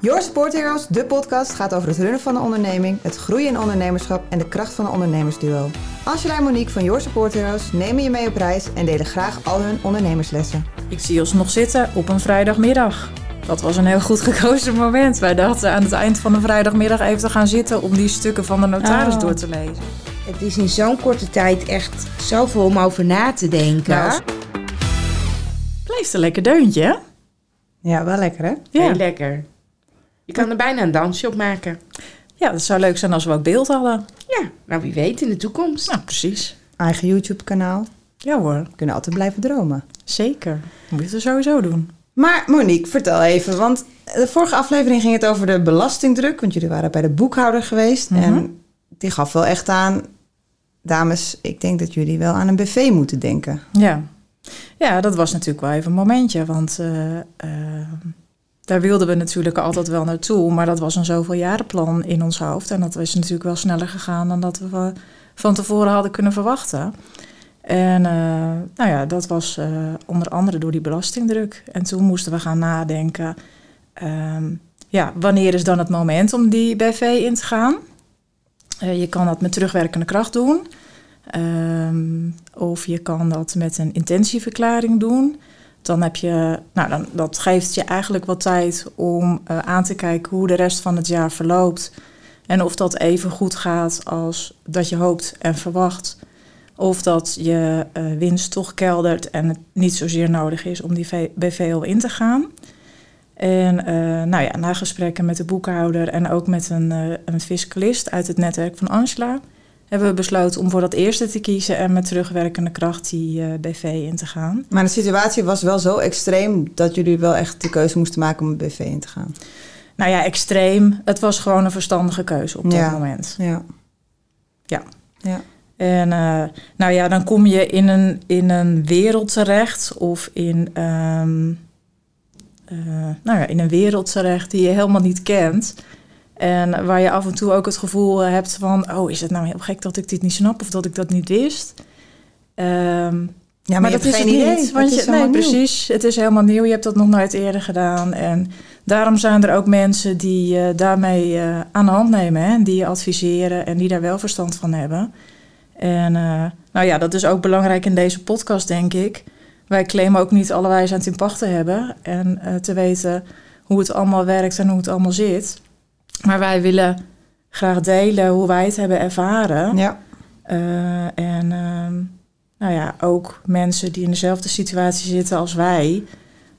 Your Support Heroes, de podcast, gaat over het runnen van een onderneming, het groeien in ondernemerschap en de kracht van een ondernemersduo. Angela en Monique van Your Support Heroes nemen je mee op reis en delen graag al hun ondernemerslessen. Ik zie ons nog zitten op een vrijdagmiddag. Dat was een heel goed gekozen moment. Wij dachten aan het eind van de vrijdagmiddag even te gaan zitten om die stukken van de notaris Oh. door te lezen. Het is in zo'n korte tijd echt zoveel om over na te denken. Nou, Blijft een lekker deuntje, hè? Ja, wel lekker hè? Heel lekker. Je kan er bijna een dansje op maken. Ja, dat zou leuk zijn als we ook beeld hadden. Ja, nou wie weet in de toekomst. Nou, precies. Eigen YouTube kanaal. Ja hoor, We kunnen altijd blijven dromen. zeker. Moet je het sowieso doen. Maar Monique, vertel even, want de vorige aflevering ging het over de belastingdruk, want jullie waren bij de boekhouder geweest Mhm. en die gaf wel echt aan, dames, ik denk dat jullie wel aan een BV moeten denken. Ja. Ja, dat was natuurlijk wel even een momentje. Want eh, eh, daar wilden we natuurlijk altijd wel naartoe. Maar dat was een zoveel jarenplan in ons hoofd. En dat is natuurlijk wel sneller gegaan dan dat we van tevoren hadden kunnen verwachten. En eh, nou ja, dat was eh, onder andere door die belastingdruk. En toen moesten we gaan nadenken. ehm, ja, wanneer is dan het moment om die BV in te gaan? Je kan dat met terugwerkende kracht doen. Ehm, of je kan dat met een intentieverklaring doen. Dan heb je, nou, dan, dat geeft je eigenlijk wat tijd om eh, aan te kijken hoe de rest van het jaar verloopt. En of dat even goed gaat als dat je hoopt en verwacht. Of dat je eh, winst toch keldert en het niet zozeer nodig is om die V- BV al in te gaan. En eh, nou ja, na gesprekken met de boekhouder en ook met een, een fiscalist uit het netwerk van Angela, hebben we besloten om voor dat eerste te kiezen en met terugwerkende kracht die eh, BV in te gaan. Maar de situatie was wel zo extreem dat jullie wel echt de keuze moesten maken om een BV in te gaan. Nou ja, extreem. Het was gewoon een verstandige keuze op dat Ja. moment. Ja. Ja. Ja. En eh, nou ja, dan kom je in een, in een wereld terecht of in, ehm, eh, nou ja, in een wereld terecht die je helemaal niet kent. En waar je af en toe ook het gevoel hebt van, oh, is het nou heel gek dat ik dit niet snap of dat ik dat niet wist? Ehm, Ja, maar, dat is geen het idee. niet. Want Het is je, nee, precies. Het is helemaal nieuw. Je hebt dat nog nooit eerder gedaan. En daarom zijn er ook mensen die eh, daarmee eh, aan de hand nemen. Hè, die je adviseren en die daar wel verstand van hebben. En eh, nou ja, dat is ook belangrijk in deze podcast, denk ik. Wij claimen ook niet alle wijsheid in pacht te hebben. En eh, te weten hoe het allemaal werkt en hoe het allemaal zit. Maar wij willen graag delen hoe wij het hebben ervaren. Ja. Eh, en ehm, nou ja, ook mensen die in dezelfde situatie zitten als wij,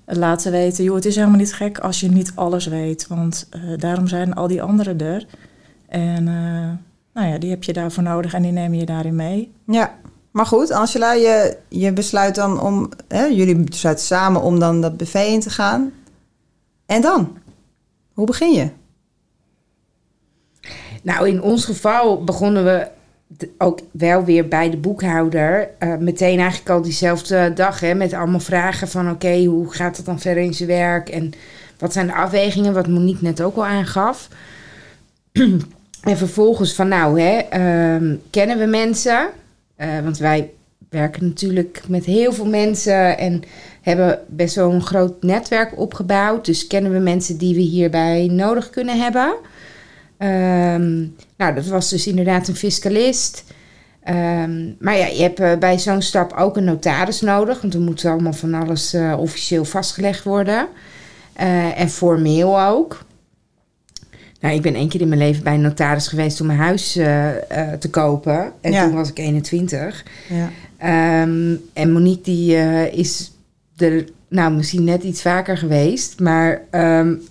eh, laten weten, joh, het is helemaal niet gek als je niet alles weet, want eh, daarom zijn al die anderen er. En nou ja, die heb je daarvoor nodig en die neem je daarin mee. Ja, maar goed, Angela, je, je besluit dan om, hè, jullie besluiten samen om dan dat BV in te gaan. En dan? Hoe begin je? Nou, in ons geval begonnen we ook wel weer bij de boekhouder. eh, meteen eigenlijk al diezelfde dag hè, met allemaal vragen van... oké, hoe gaat het dan verder in zijn werk? En wat zijn de afwegingen? Wat Monique net ook al aangaf. en vervolgens van nou, hè, ehm, kennen we mensen? Eh, want wij werken natuurlijk met heel veel mensen... en hebben best wel een groot netwerk opgebouwd. Dus kennen we mensen die we hierbij nodig kunnen hebben... Ehm, nou, dat was dus inderdaad een fiscalist. Ehm, maar ja, je hebt eh, bij zo'n stap ook een notaris nodig, want er moet allemaal van alles eh, officieel vastgelegd worden. Eh, en formeel ook. Nou, ik ben één keer in mijn leven bij een notaris geweest om mijn huis te kopen. En Ja. toen was ik 21. Ja. Ehm, en Monique die is er nou misschien net iets vaker geweest, maar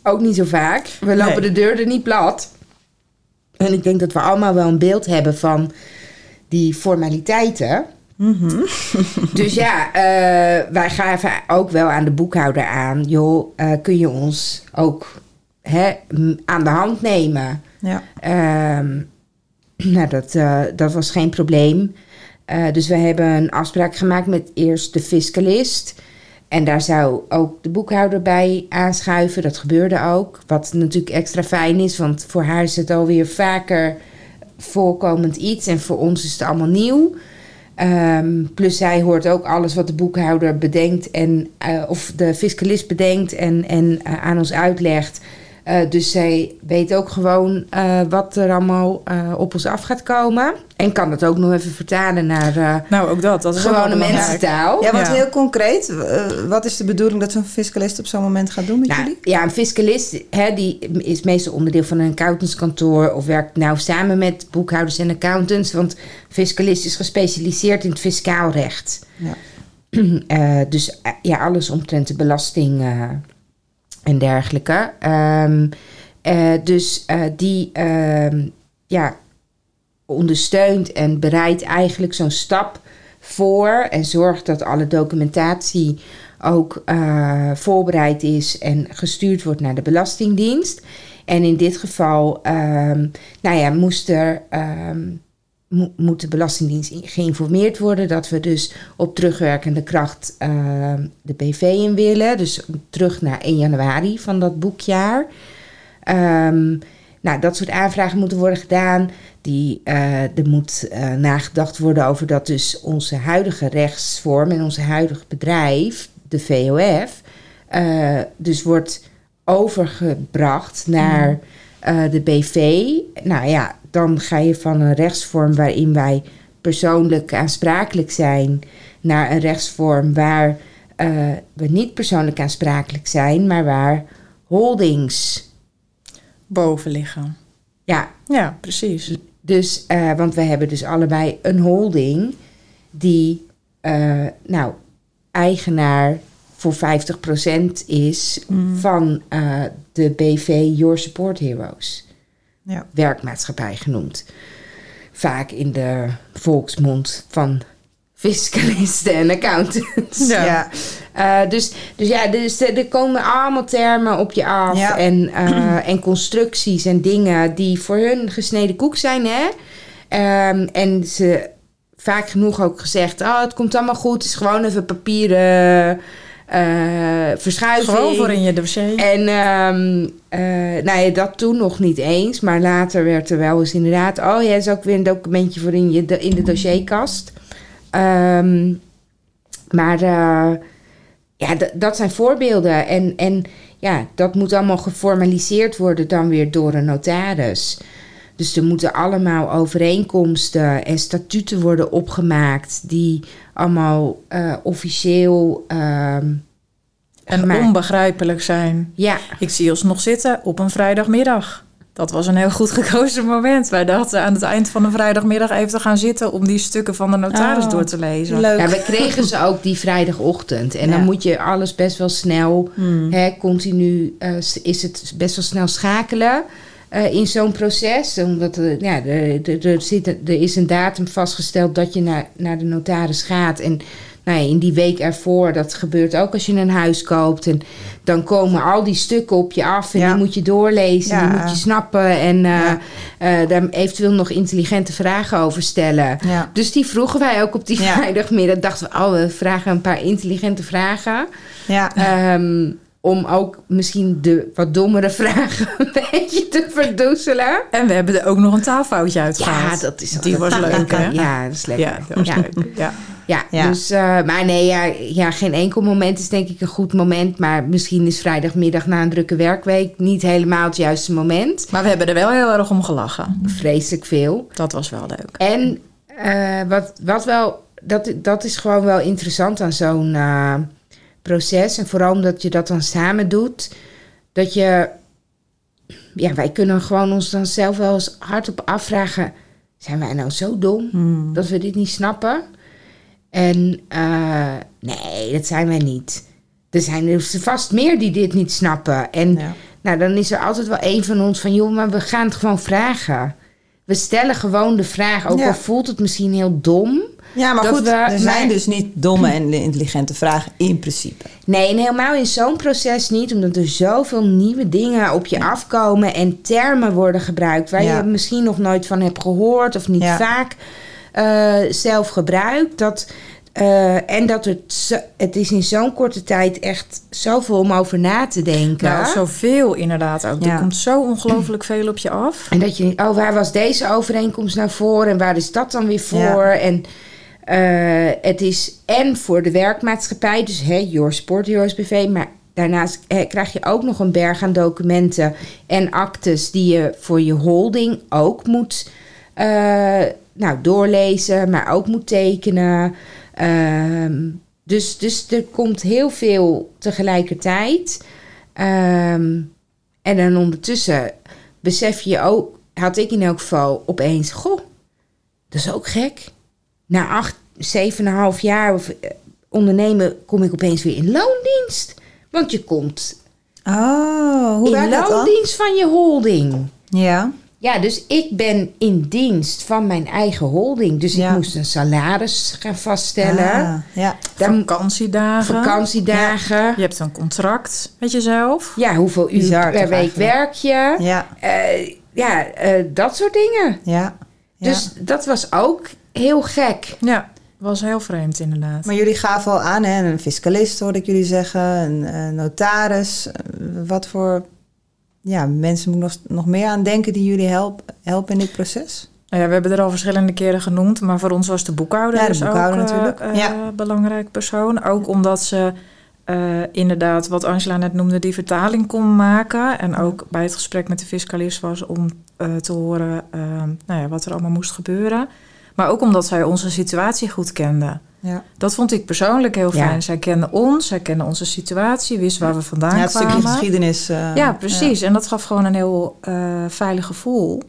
ook niet zo vaak. We lopen Nee. de deur er niet plat. En ik denk dat we allemaal wel een beeld hebben van die formaliteiten. dus ja, eh, wij gaven ook wel aan de boekhouder aan, joh, eh, kun je ons ook hè, aan de hand nemen? Ja. Ehm, nou, dat, eh, dat was geen probleem. Dus we hebben een afspraak gemaakt met eerst de fiscalist. En daar zou ook de boekhouder bij aanschuiven. Dat gebeurde ook. Wat natuurlijk extra fijn is, want voor haar is het alweer vaker voorkomend iets. En voor ons is het allemaal nieuw. Ehm, plus zij hoort ook alles wat de boekhouder bedenkt en eh, of de fiscalist bedenkt en, en eh, aan ons uitlegt. Eh, dus zij weet ook gewoon eh, wat er allemaal eh, op ons af gaat komen. En kan dat ook nog even vertalen naar eh, Nou, ook dat. Dat is gewone mensentaal. Ja, want Ja. heel concreet, eh, wat is de bedoeling dat zo'n fiscalist op zo'n moment gaat doen met Nou, jullie? ja, een fiscalist hè, die is meestal onderdeel van een accountantskantoor of werkt nou samen met boekhouders en accountants. Want fiscalist is gespecialiseerd in het fiscaal recht. Ja. Eh, dus ja, alles omtrent de belasting eh, en dergelijke. Ehm, eh, dus eh, die ehm, ja, ondersteunt en bereidt eigenlijk zo'n stap voor en zorgt dat alle documentatie ook eh, voorbereid is en gestuurd wordt naar de Belastingdienst. En in dit geval, ehm, nou ja, moest er, mo- moet de Belastingdienst in- geïnformeerd worden dat we dus op terugwerkende kracht ehm, de BV in willen. Dus terug naar 1 januari van dat boekjaar. Ehm, nou, dat soort aanvragen moeten worden gedaan. Die, eh, er moet eh, nagedacht worden over dat dus onze huidige rechtsvorm en onze huidige bedrijf, de VOF, eh, dus wordt overgebracht naar eh, de BV. Nou ja, dan ga je van een rechtsvorm waarin wij persoonlijk aansprakelijk zijn naar een rechtsvorm waar eh, we niet persoonlijk aansprakelijk zijn, maar waar holdings. Boven liggen. Ja, Ja, precies. dus, eh, want we hebben dus allebei een holding die, eh, nou, eigenaar voor 50% is van eh, de BV Your Support Heroes. Ja. Werkmaatschappij genoemd. Vaak in de volksmond van fiscalisten en accountants. Ja. Ja. Eh, dus, dus ja, dus, eh, er komen allemaal termen op je af. Ja. En, eh, en constructies en dingen die voor hun gesneden koek zijn. Hè? Ehm, en ze vaak genoeg ook gezegd: oh, het komt allemaal goed. Het is gewoon even papieren verschuiving. Gewoon voor in je dossier. En eh, nou ja, dat toen nog niet eens. Maar later werd er wel eens inderdaad... oh ja, is ook weer een documentje voor in, je, in de dossierkast. Ehm, maar eh, ja, dat zijn voorbeelden. En, en ja, dat moet allemaal geformaliseerd worden dan weer door een notaris. Dus er moeten allemaal overeenkomsten en statuten worden opgemaakt... die allemaal eh, officieel... ehm, En gemaakt- onbegrijpelijk zijn. ja, Ik zie ons nog zitten op een vrijdagmiddag. Dat was een heel goed gekozen moment. Wij dachten aan het eind van een vrijdagmiddag even te gaan zitten... om die stukken van de notaris Oh, door te lezen. Leuk. Ja, we kregen ze ook die vrijdagochtend. En dan moet je alles best wel snel, Hmm. hè, continu eh, is het best wel snel schakelen eh, in zo'n proces. Omdat er, ja, er, er, er zit, er is een datum vastgesteld dat je naar, naar de notaris gaat. En nou ja, in die week ervoor, dat gebeurt ook als je een huis koopt. En dan komen al die stukken op je af en Ja. die moet je doorlezen, Ja. die moet je snappen. En eh, eh, daar eventueel nog intelligente vragen over stellen. Dus die vroegen wij ook op die vrijdagmiddag. Dachten we, oh, we vragen een paar intelligente vragen. Ja. Ehm, om ook misschien de wat dommere vragen een beetje te verdoezelen. En we hebben er ook nog een taalfoutje uitgehaald. Ja, dat is Die was leuk, hè? Ja, dat is lekker. Ja, dat was Ja. leuk. Ja. Ja, Ja. dus, eh, maar nee, ja, ja, geen enkel moment is denk ik een goed moment. Maar misschien is vrijdagmiddag na een drukke werkweek niet helemaal het juiste moment. Maar we hebben er wel heel erg om gelachen. Vreselijk veel. Dat was wel leuk. En eh, wat, wat wel, dat, dat is gewoon wel interessant aan zo'n eh, proces. En vooral omdat je dat dan samen doet. Dat je, ja, wij kunnen gewoon ons dan zelf wel eens hardop afvragen. Zijn wij nou zo dom Hmm. dat we dit niet snappen? En eh, nee, dat zijn wij niet. Er zijn er vast meer die dit niet snappen. En Ja. nou, dan is er altijd wel een van ons van... joh, maar we gaan het gewoon vragen. We stellen gewoon de vraag. Ook Ja. al voelt het misschien heel dom. Ja, maar Dat goed, we- er zijn maar- dus niet domme en intelligente vragen in principe. Nee, en helemaal in zo'n proces niet. Omdat er zoveel nieuwe dingen op je afkomen... en termen worden gebruikt... waar Ja. je misschien nog nooit van hebt gehoord... of niet Ja. vaak eh, zelf gebruikt. Dat, eh, en dat het, zo- het is in zo'n korte tijd echt zoveel om over na te denken. Nou, zoveel inderdaad ook. Ja. Er komt zo ongelooflijk veel op je af. En dat je, oh, waar was deze overeenkomst nou voor en waar is dat dan weer voor? Ja. En het is en voor de werkmaatschappij, dus hè, Your Sport Heroes BV, maar daarnaast eh, krijg je ook nog een berg aan documenten en actes die je voor je holding ook moet eh, nou, doorlezen, maar ook moet tekenen. Ehm, dus, dus er komt heel veel tegelijkertijd. Ehm, en dan ondertussen besef je ook, had ik in elk geval opeens, goh, dat is ook gek. Na acht, zeven en een half jaar of, eh, ondernemen kom ik opeens weer in loondienst. Want je komt Oh, hoe in werkt dat dan? loondienst van je holding. Ja. Ja, dus ik ben in dienst van mijn eigen holding. Dus Ja. ik moest een salaris gaan vaststellen. Ah, ja. Dan Vakantiedagen. vakantiedagen. Je hebt een contract met jezelf. Ja, hoeveel uur Bizar per toch week eigenlijk? werk je? Ja. Eh, ja, eh, dat soort dingen. Ja. ja. Dus dat was ook heel gek. Ja, was heel vreemd inderdaad. Maar jullie gaven al aan, hè, een fiscalist hoorde ik jullie zeggen, een, eh, notaris. Eh, Wat voor ja, mensen moet ik nog, nog meer aan denken die jullie help, helpen in dit proces? Nou ja, we hebben er al verschillende keren genoemd, maar voor ons was de boekhouder, Ja, de dus ook natuurlijk. eh, Ja. belangrijk persoon. Ook omdat ze eh, inderdaad, wat Angela net noemde, die vertaling kon maken. En ook bij het gesprek met de fiscalist was om eh, te horen nou ja, wat er allemaal moest gebeuren. Maar ook omdat zij onze situatie goed kende. Ja, Dat vond ik persoonlijk heel Ja. fijn. Zij kende ons, zij kende onze situatie, wist waar we vandaan ja het kwamen. stukje geschiedenis. eh, Ja, precies. En dat gaf gewoon een heel eh, veilig gevoel.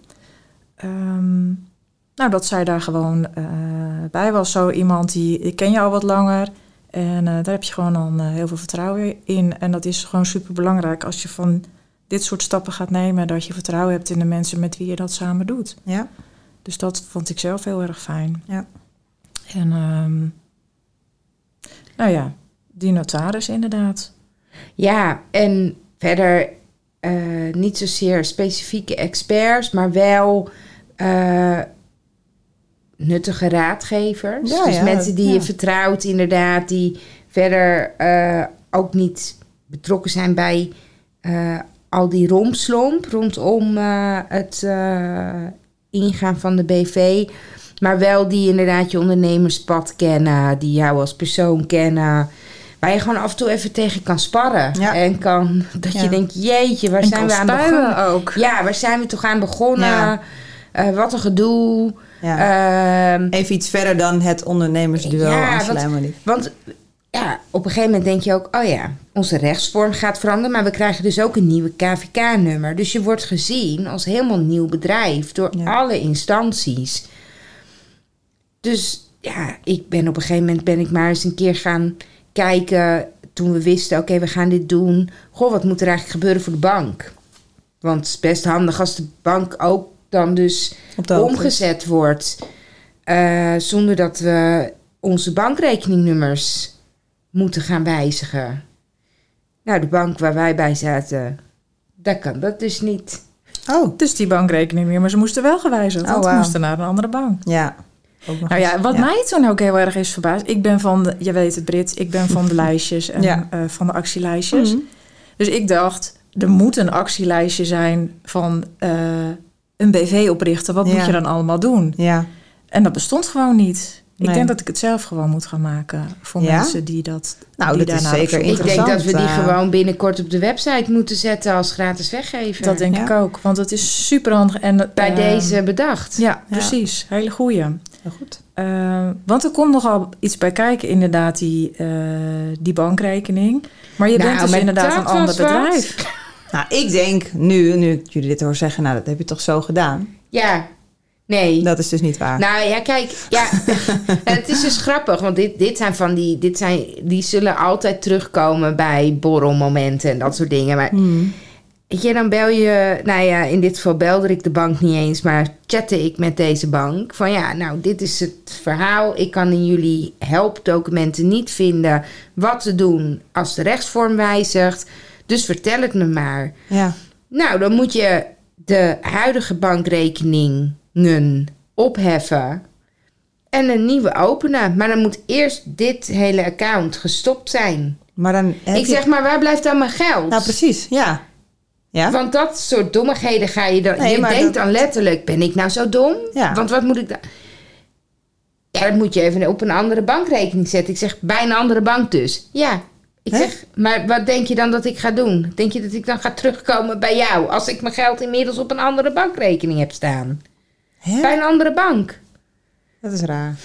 Ehm, nou, dat zij daar gewoon eh, bij was. Zo iemand die, ik ken je al wat langer. En eh, daar heb je gewoon dan eh, heel veel vertrouwen in. En dat is gewoon super belangrijk als je van dit soort stappen gaat nemen. Dat je vertrouwen hebt in de mensen met wie je dat samen doet. Ja, Dus dat vond ik zelf heel erg fijn. Ja. En ehm, nou ja, die notaris inderdaad. Ja, en verder eh, niet zozeer specifieke experts, maar wel eh, nuttige raadgevers. Ja, dus ja, mensen die ja. je vertrouwt, inderdaad, die verder eh, ook niet betrokken zijn bij eh, al die romslomp rondom eh, het eh, ingaan van de BV. Maar wel die inderdaad je ondernemerspad kennen, die jou als persoon kennen. Waar je gewoon af en toe even tegen kan sparren. Ja. En kan, dat Ja. je denkt, jeetje, waar En zijn we aan begonnen? ook. Ja, waar zijn we toch aan begonnen? Ja. Eh, wat een gedoe. ja. Ehm, Even iets verder dan het ondernemersduel Ja, want- want ja, op een gegeven moment denk je ook, oh ja, onze rechtsvorm gaat veranderen, maar we krijgen dus ook een nieuwe KVK-nummer. Dus je wordt gezien als helemaal nieuw bedrijf door Ja. alle instanties. Dus ja, ik ben op een gegeven moment ben ik maar eens een keer gaan kijken toen we wisten, oké, we gaan dit doen. Goh, wat moet er eigenlijk gebeuren voor de bank? Want het is best handig als de bank ook dan dus omgezet wordt. eh, zonder dat we onze bankrekeningnummers moeten gaan wijzigen. Nou, de bank waar wij bij zaten, daar kan dat dus niet. Oh, Dus die bankrekening weer, maar ze moesten wel gewijzigd. Oh, Want moesten naar een andere bank. ja. Ook nog Nou ja, wat mij toen ook heel erg is verbaasd. Ik ben van, de, je weet het Brit, ik ben van de lijstjes en Ja. eh, van de actielijstjes. Mhm. Dus ik dacht, er moet een actielijstje zijn van eh, een BV oprichten. Wat Ja. moet je dan allemaal doen? Ja, En dat bestond gewoon niet. Ik denk dat ik het zelf gewoon moet gaan maken voor Ja? mensen die dat. Nou, die dat is op zeker Ik denk dat we die eh. gewoon binnenkort op de website moeten zetten als gratis weggever. Dat denk Ja. ik ook, want het is super handig. En, Bij eh, deze bedacht. Ja, precies. Hele goeie. heel goed. Eh, want er komt nogal iets bij kijken, inderdaad, die, eh, die bankrekening. Maar je Nou, bent dus inderdaad een ander wat. bedrijf. Nou, ik denk nu, nu ik jullie dit hoor zeggen, nou, dat heb je toch zo gedaan. Ja, nee. Dat is dus niet waar. Nou ja, kijk, ja, het is dus grappig, want dit, dit zijn van die, dit zijn, die zullen altijd terugkomen bij borrelmomenten en dat soort dingen. Maar Hmm. weet je, dan bel je, nou ja, in dit geval belde ik de bank niet eens, maar chatte ik met deze bank. Van ja, nou, dit is het verhaal. Ik kan in jullie helpdocumenten niet vinden wat te doen als de rechtsvorm wijzigt. Dus vertel het me maar. Ja, Nou, dan moet je de huidige bankrekeningen opheffen en een nieuwe openen. Maar dan moet eerst dit hele account gestopt zijn. maar dan Ik zeg maar, waar blijft dan mijn geld? Nou, precies, ja. Ja? Want dat soort dommigheden ga je dan... Nee, je denkt dat- dan letterlijk, ben ik nou zo dom? Ja. Want wat moet ik dan... Ja, dat moet je even op een andere bankrekening zetten. Ik zeg, bij een andere bank dus. Ja. Ik zeg, maar wat denk je dan dat ik ga doen? Denk je dat ik dan ga terugkomen bij jou... als ik mijn geld inmiddels op een andere bankrekening heb staan? Hè? Bij een andere bank. Dat is raar.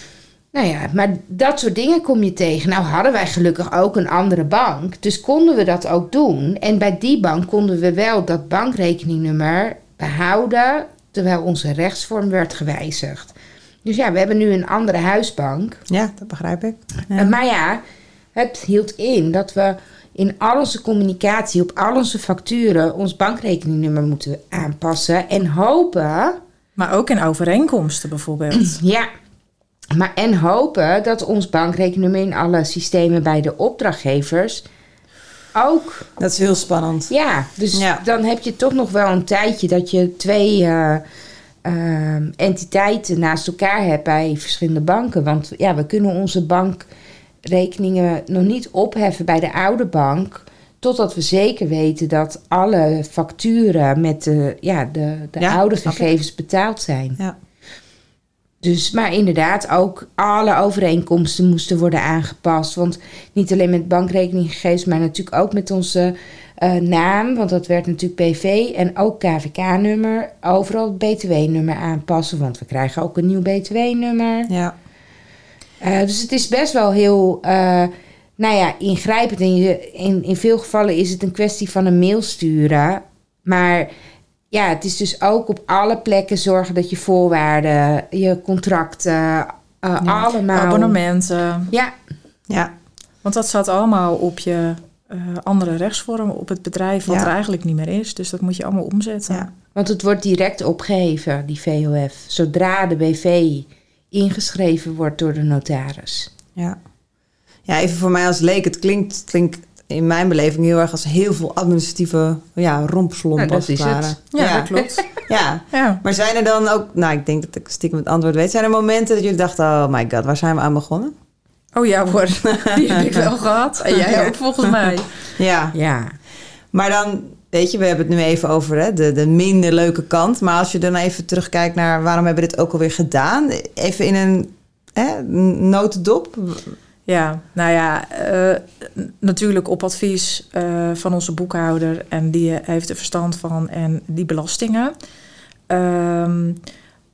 Nou ja, maar dat soort dingen kom je tegen. Nou hadden wij gelukkig ook een andere bank. Dus konden we dat ook doen. En bij die bank konden we wel dat bankrekeningnummer behouden... terwijl onze rechtsvorm werd gewijzigd. Dus ja, we hebben nu een andere huisbank. Ja, dat begrijp ik. Ja. Uh, Maar ja, het hield in dat we in al onze communicatie... op al onze facturen ons bankrekeningnummer moeten aanpassen... en hopen... Maar ook in overeenkomsten bijvoorbeeld. Ja, maar en hopen dat ons bankrekeningnummer in alle systemen bij de opdrachtgevers ook. Dat is heel spannend. Ja, dus Ja. dan heb je toch nog wel een tijdje dat je twee eh, ehm, entiteiten naast elkaar hebt bij verschillende banken. Want ja, we kunnen onze bankrekeningen nog niet opheffen bij de oude bank. Totdat we zeker weten dat alle facturen met de, ja, de, de Ja, oude gegevens betaald zijn. Ja. Dus, maar inderdaad, ook alle overeenkomsten moesten worden aangepast. Want niet alleen met bankrekeninggegevens, maar natuurlijk ook met onze eh, naam. Want dat werd natuurlijk BV en ook KVK-nummer. Overal het BTW-nummer aanpassen, want we krijgen ook een nieuw BTW-nummer. Ja. Eh, dus het is best wel heel, eh, nou ja, ingrijpend. En je, in, in veel gevallen is het een kwestie van een mail sturen. Maar ja, het is dus ook op alle plekken zorgen dat je voorwaarden, je contracten, eh, Ja, allemaal. Abonnementen. Ja, Ja. Want dat staat allemaal op je eh, andere rechtsvorm, op het bedrijf wat Ja. er eigenlijk niet meer is. Dus dat moet je allemaal omzetten. Ja. want het wordt direct opgeheven, die VOF. Zodra de BV ingeschreven wordt door de notaris. Ja. Ja, even voor mij als leek. Het klinkt, het klinkt in mijn beleving heel erg als heel veel administratieve ja, rompslomp. Nou, als het. Ja, ja. dat klopt. Ja. Ja. Maar zijn er dan ook, nou ik denk dat ik stiekem het antwoord weet. Zijn er momenten dat jullie dachten, oh my god, waar zijn we aan begonnen? Oh ja hoor, die heb ik wel gehad. En jij ook volgens mij. Ja. Ja. Maar dan, weet je, we hebben het nu even over hè, de, de minder leuke kant. Maar als je dan even terugkijkt naar waarom hebben we dit ook alweer gedaan. Even in een hè, notendop. Ja, nou ja, eh, natuurlijk op advies eh, van onze boekhouder. En die heeft er verstand van en die belastingen. Ehm,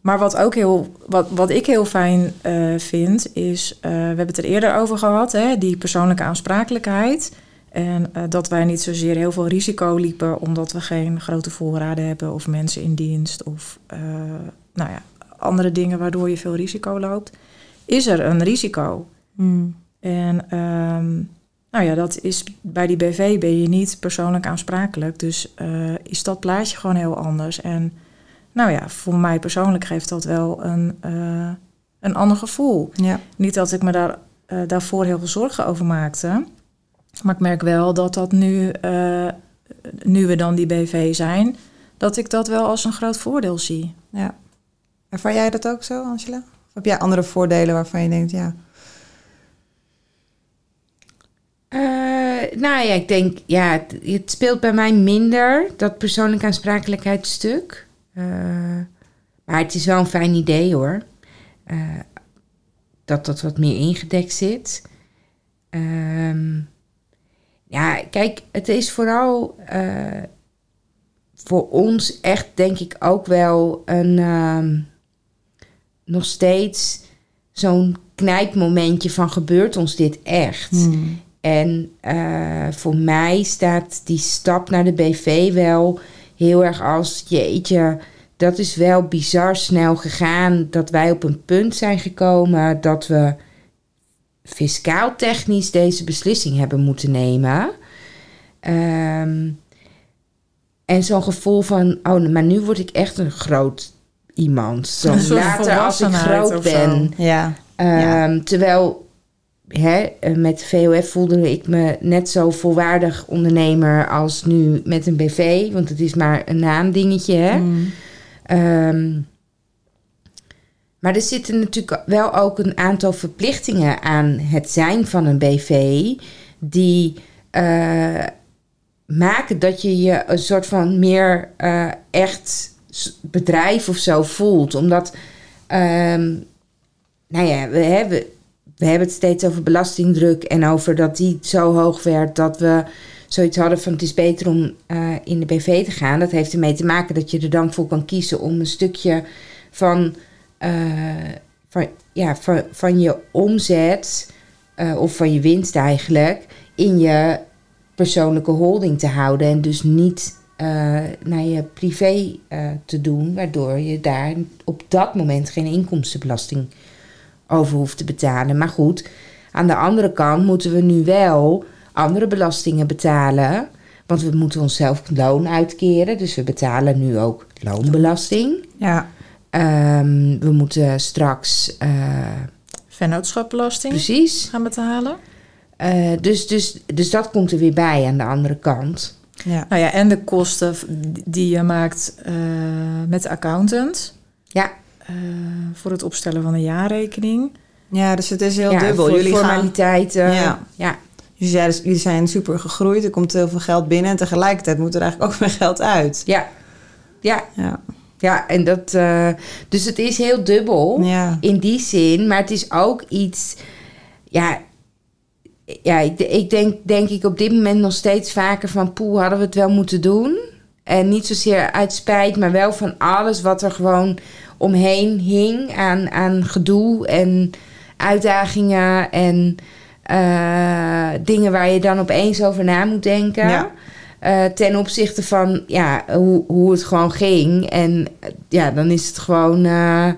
maar wat, ook heel, wat, wat ik heel fijn eh, vind, is... eh, we hebben het er eerder over gehad, hè, die persoonlijke aansprakelijkheid. En eh, dat wij niet zozeer heel veel risico liepen... omdat we geen grote voorraden hebben of mensen in dienst... of eh, nou ja, andere dingen waardoor je veel risico loopt. Is er een risico? En ehm, nou ja, dat is bij die BV ben je niet persoonlijk aansprakelijk. Dus eh, is dat plaatje gewoon heel anders. En nou ja, voor mij persoonlijk geeft dat wel een, eh, een ander gevoel. Ja. Niet dat ik me daar, eh, daarvoor heel veel zorgen over maakte. Maar ik merk wel dat dat nu, nu we dan die BV zijn, dat ik dat wel als een groot voordeel zie. ja. Ervaar jij dat ook zo, Angela? Of heb jij andere voordelen waarvan je denkt, ja... Eh, nou ja, ik denk, ja, het, speelt bij mij minder, dat persoonlijke aansprakelijkheidsstuk. Eh, maar het is wel een fijn idee hoor. Eh, dat dat wat meer ingedekt zit. Ehm, ja, kijk, het is vooral voor ons echt, denk ik, ook wel een ehm, nog steeds zo'n knijpmomentje van gebeurt ons dit echt? En eh, voor mij staat die stap naar de BV wel heel erg als jeetje. Dat is wel bizar snel gegaan dat wij op een punt zijn gekomen dat we fiscaal technisch deze beslissing hebben moeten nemen. Ehm, en zo'n gevoel van, oh, maar nu word ik echt een groot iemand. Zo later als ik groot ben. Ja. Ehm, Terwijl hè, eh, met VOF voelde ik me net zo volwaardig ondernemer als nu met een BV. Want het is maar een naamdingetje. Hè? Mm. Ehm, maar er zitten natuurlijk wel ook een aantal verplichtingen aan het zijn van een BV. Die eh, maken dat je je een soort van meer eh, echt bedrijf of zo voelt. Omdat ehm, nou ja, we hebben, we hebben het steeds over belastingdruk en over dat die zo hoog werd dat we zoiets hadden van het is beter om eh, in de BV te gaan. Dat heeft ermee te maken dat je er dan voor kan kiezen om een stukje van, eh, van, ja, van, van je omzet eh, of van je winst eigenlijk in je persoonlijke holding te houden en dus niet naar je privé te doen, waardoor je daar op dat moment geen inkomstenbelasting over hoeft te betalen. Maar goed, aan de andere kant moeten we nu wel andere belastingen betalen. Want we moeten onszelf loon uitkeren. Dus we betalen nu ook loonbelasting. Ja. Ehm, we moeten straks. Uh, Vennootschapbelasting precies. gaan betalen. Uh, dus, dus, dus dat komt er weer bij aan de andere kant. Ja. Nou ja, en de kosten die je maakt uh, met de accountant. Ja. Voor het opstellen van een jaarrekening. Ja, dus het is heel ja, dubbel. Voor Jullie formaliteiten. Gaan... Ja. ja. Dus jullie, jullie zijn super gegroeid, er komt heel veel geld binnen en tegelijkertijd moet er eigenlijk ook weer geld uit. Ja, ja. Ja, ja en dat. Uh, dus het is heel dubbel ja. in die zin, maar het is ook iets. Ja, ja ik, ik denk, denk ik op dit moment nog steeds vaker van poe, hadden we het wel moeten doen. En niet zozeer uit spijt, maar wel van alles wat er gewoon omheen hing aan, aan gedoe en uitdagingen en uh, dingen waar je dan opeens over na moet denken. Ja. Uh, ten opzichte van ja, hoe, hoe het gewoon ging. En ja, dan is het gewoon uh,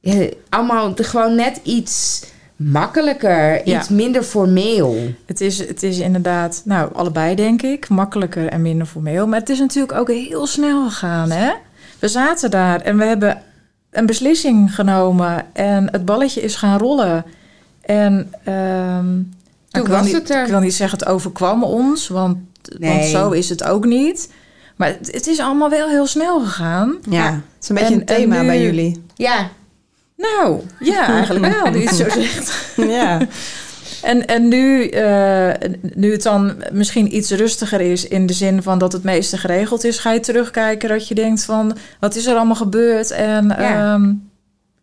ja, allemaal gewoon net iets makkelijker, Ja. iets minder formeel. Het is, het is inderdaad, nou, allebei denk ik, makkelijker en minder formeel. Maar het is natuurlijk ook heel snel gegaan, hè? We zaten daar en we hebben een beslissing genomen en het balletje is gaan rollen. En ehm, ik, wil was niet, het er. ik wil niet zeggen het overkwam ons, want, want zo is het ook niet. Maar het, het is allemaal wel heel snel gegaan. ja. Het is een beetje En- een thema nu- bij jullie. Ja, Nou, ja, eigenlijk wel, nu je het zo zegt. Ja, En, en nu, eh, nu het dan misschien iets rustiger is in de zin van dat het meeste geregeld is, ga je terugkijken dat je denkt van wat is er allemaal gebeurd en Ja. ehm,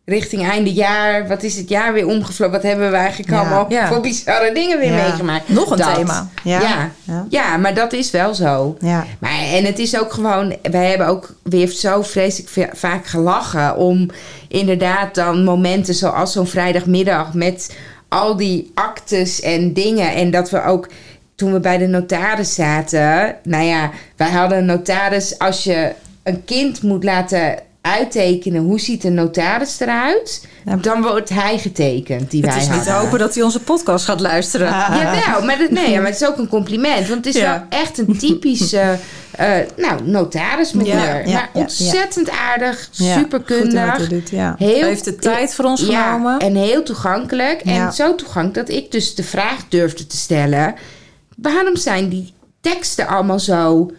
richting einde jaar. Wat is het jaar weer omgevlogen? Wat hebben we eigenlijk Ja. allemaal Ja. voor bizarre dingen weer Ja. meegemaakt? nog een Dat. thema. ja, Ja. maar dat is wel zo. ja. Maar, en het is ook gewoon, wij hebben ook weer zo vreselijk va- vaak gelachen om inderdaad dan momenten zoals zo'n vrijdagmiddag met al die actes en dingen. En dat we ook toen we bij de notaris zaten, nou ja, wij hadden een notaris, als je een kind moet laten uittekenen, hoe ziet een notaris eruit? Ja. Dan wordt hij getekend, die Het wij is niet te hopen dat hij onze podcast gaat luisteren. Ah. Jawel, maar, dat, nee, ja, maar het is ook een compliment. Want het is Ja. wel echt een typische uh, nou, notaris meneer. Ja, ja, maar ja, ontzettend aardig, Ja, superkundig. je doet, ja. Heel, Hij heeft de tijd voor ons ja, genomen. en heel toegankelijk. Ja. En zo toegankelijk dat ik dus de vraag durfde te stellen... waarom zijn die teksten allemaal zo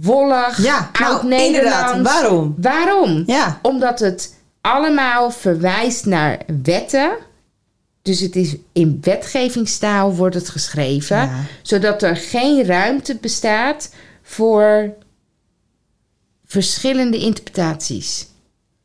wollig, Ja, nou, inderdaad. Waarom? Waarom? Ja, Omdat het allemaal verwijst naar wetten. Dus het is in wetgevingstaal wordt het geschreven. Ja. Zodat er geen ruimte bestaat voor verschillende interpretaties.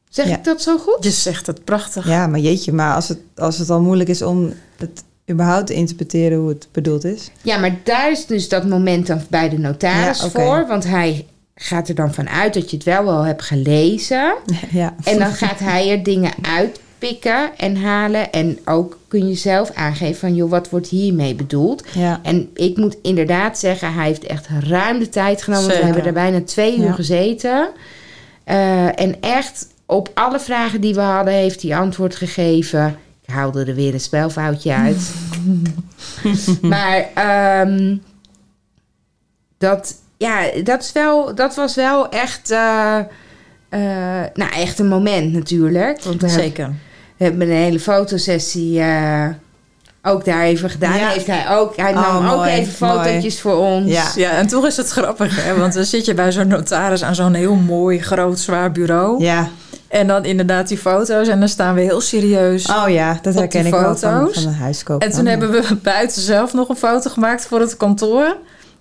Zeg Ja. ik dat zo goed? Je zegt het prachtig. ja, maar jeetje, maar als het, als het al moeilijk is om het überhaupt te interpreteren hoe het bedoeld is. Ja, maar daar is dus dat moment dan bij de notaris Ja, voor. Want hij gaat er dan van uit dat je het wel wel hebt gelezen. ja. En dan gaat hij er dingen uitpikken en halen. En ook kun je zelf aangeven van... joh, wat wordt hiermee bedoeld? Ja. En ik moet inderdaad zeggen... hij heeft echt ruim de tijd genomen. We hebben er bijna twee uur Ja. gezeten. Eh, en echt op alle vragen die we hadden... heeft hij antwoord gegeven. Haalde er weer een spelfoutje uit. maar ehm, dat, ja, dat, is wel, dat was wel echt... eh, eh, nou, echt een moment natuurlijk. Want we hebben- Zeker. we hebben een hele fotosessie eh, ook daar even gedaan. Ja. Heeft hij ook. Hij Oh, nam ook even fotootjes voor ons. Ja. Ja, en toch is het grappig, hè? want dan zit je bij zo'n notaris aan zo'n heel mooi, groot, zwaar bureau. Ja. En dan inderdaad die foto's en dan staan we heel serieus. Oh ja, dat herken ik wel van, foto's. van huiskoop. En toen hebben we buiten zelf nog een foto gemaakt voor het kantoor.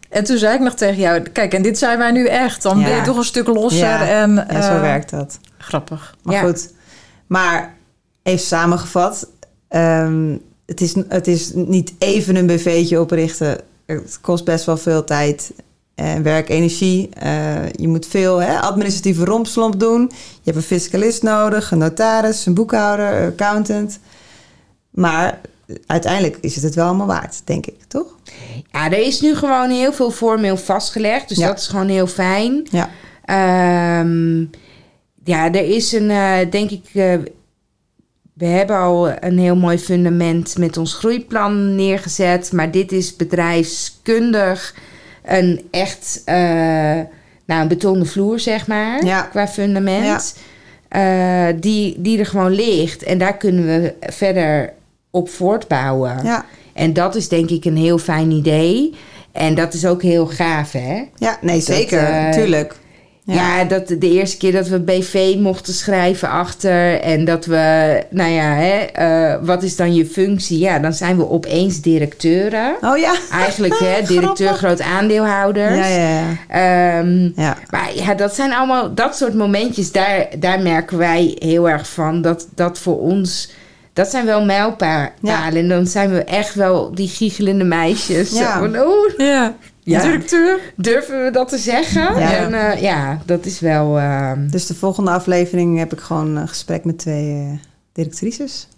En toen zei ik nog tegen jou, kijk, en dit zijn wij nu echt. Dan Ja. ben je toch een stuk losser. Ja. En, Ja, zo eh, werkt dat. Grappig. Maar goed. Maar even samengevat. ehm, het, is, het is niet even een BV'tje oprichten. Het kost best wel veel tijd en werk, energie. Eh, je moet veel hè, administratieve rompslomp doen. Je hebt een fiscalist nodig, een notaris, een boekhouder, een accountant. Maar uiteindelijk is het het wel allemaal waard, denk ik, toch? Ja, er is nu gewoon heel veel formeel vastgelegd. Dus Ja. dat is gewoon heel fijn. Ja. Ehm, ja, er is een, eh, denk ik, eh, we hebben al een heel mooi fundament met ons groeiplan neergezet. Maar dit is bedrijfskundig een echt, eh, nou, een betonnen vloer, zeg maar, Ja. qua fundament. Eh, die, die er gewoon ligt. En daar kunnen we verder op voortbouwen. Ja, En dat is denk ik een heel fijn idee. En dat is ook heel gaaf, hè? ja nee, zeker. eh, tuurlijk. Ja, dat de eerste keer dat we BV mochten schrijven achter en dat we, nou ja, hè, eh, wat is dan je functie? Ja, dan zijn we opeens directeuren. Oh ja. Eigenlijk, hè, directeur, groot aandeelhouders. Ja, ja, ja. Ehm, ja. maar ja, dat zijn allemaal dat soort momentjes. Daar, daar merken wij heel erg van. Dat, dat voor ons, dat zijn wel mijlpalen. Ja. En dan zijn we echt wel die giechelende meisjes. Ja. Van, oh, Ja, Ja. directeur. durven we dat te zeggen? Ja. En eh, ja, dat is wel... ehm, Dus de volgende aflevering heb ik gewoon een gesprek met twee eh, directrices.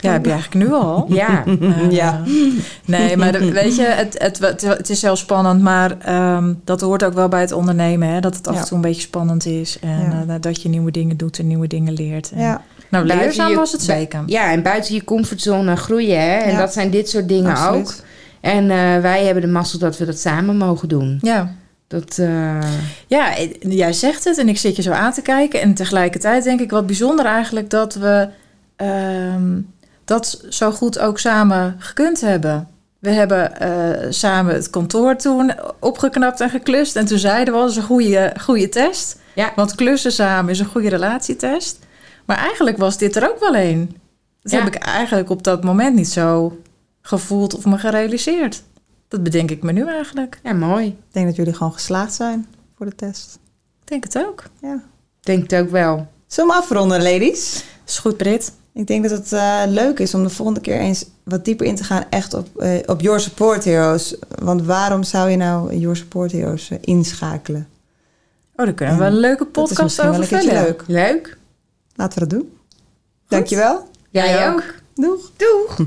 Ja, heb je eigenlijk nu al. ja. Eh, Ja. Nee, maar de- weet je, het, het, het, is heel spannend, maar ehm, dat hoort ook wel bij het ondernemen. Hè? Dat het af en toe een beetje spannend is en Ja. eh, dat je nieuwe dingen doet en nieuwe dingen leert. En, Ja, Nou, leerzaam je- was het zeker. Ja, en buiten je comfortzone groeien. Hè? En Ja. dat zijn dit soort dingen absoluut. ook. En eh, wij hebben de mazzel dat we dat samen mogen doen. Ja. Dat, eh, Ja, eh, jij zegt het en ik zit je zo aan te kijken. En tegelijkertijd denk ik wat bijzonder eigenlijk dat we ehm, dat zo goed ook samen gekund hebben. We hebben samen het kantoor toen opgeknapt en geklust. En toen zeiden we, dat is een goede, goede test. Ja. Want klussen samen is een goede relatietest. Maar eigenlijk was dit er ook wel een. Dat Ja. heb ik eigenlijk op dat moment niet zo gevoeld of me gerealiseerd. Dat bedenk ik me nu eigenlijk. ja, mooi. ik denk dat jullie gewoon geslaagd zijn voor de test. Ik denk het ook. Ja. Denk het ook wel. Zullen we afronden, ladies? Is goed, Brit. Ik denk dat het eh, leuk is om de volgende keer eens wat dieper in te gaan echt op, eh, op Your Support Heroes. Want waarom zou je nou Your Support Heroes eh, inschakelen? Oh, daar kunnen we wel een leuke Dat is podcast over vullen. leuk. Leuk. Laten we dat doen. Dankjewel. Jij Jij ook. ook. Doeg. Doeg.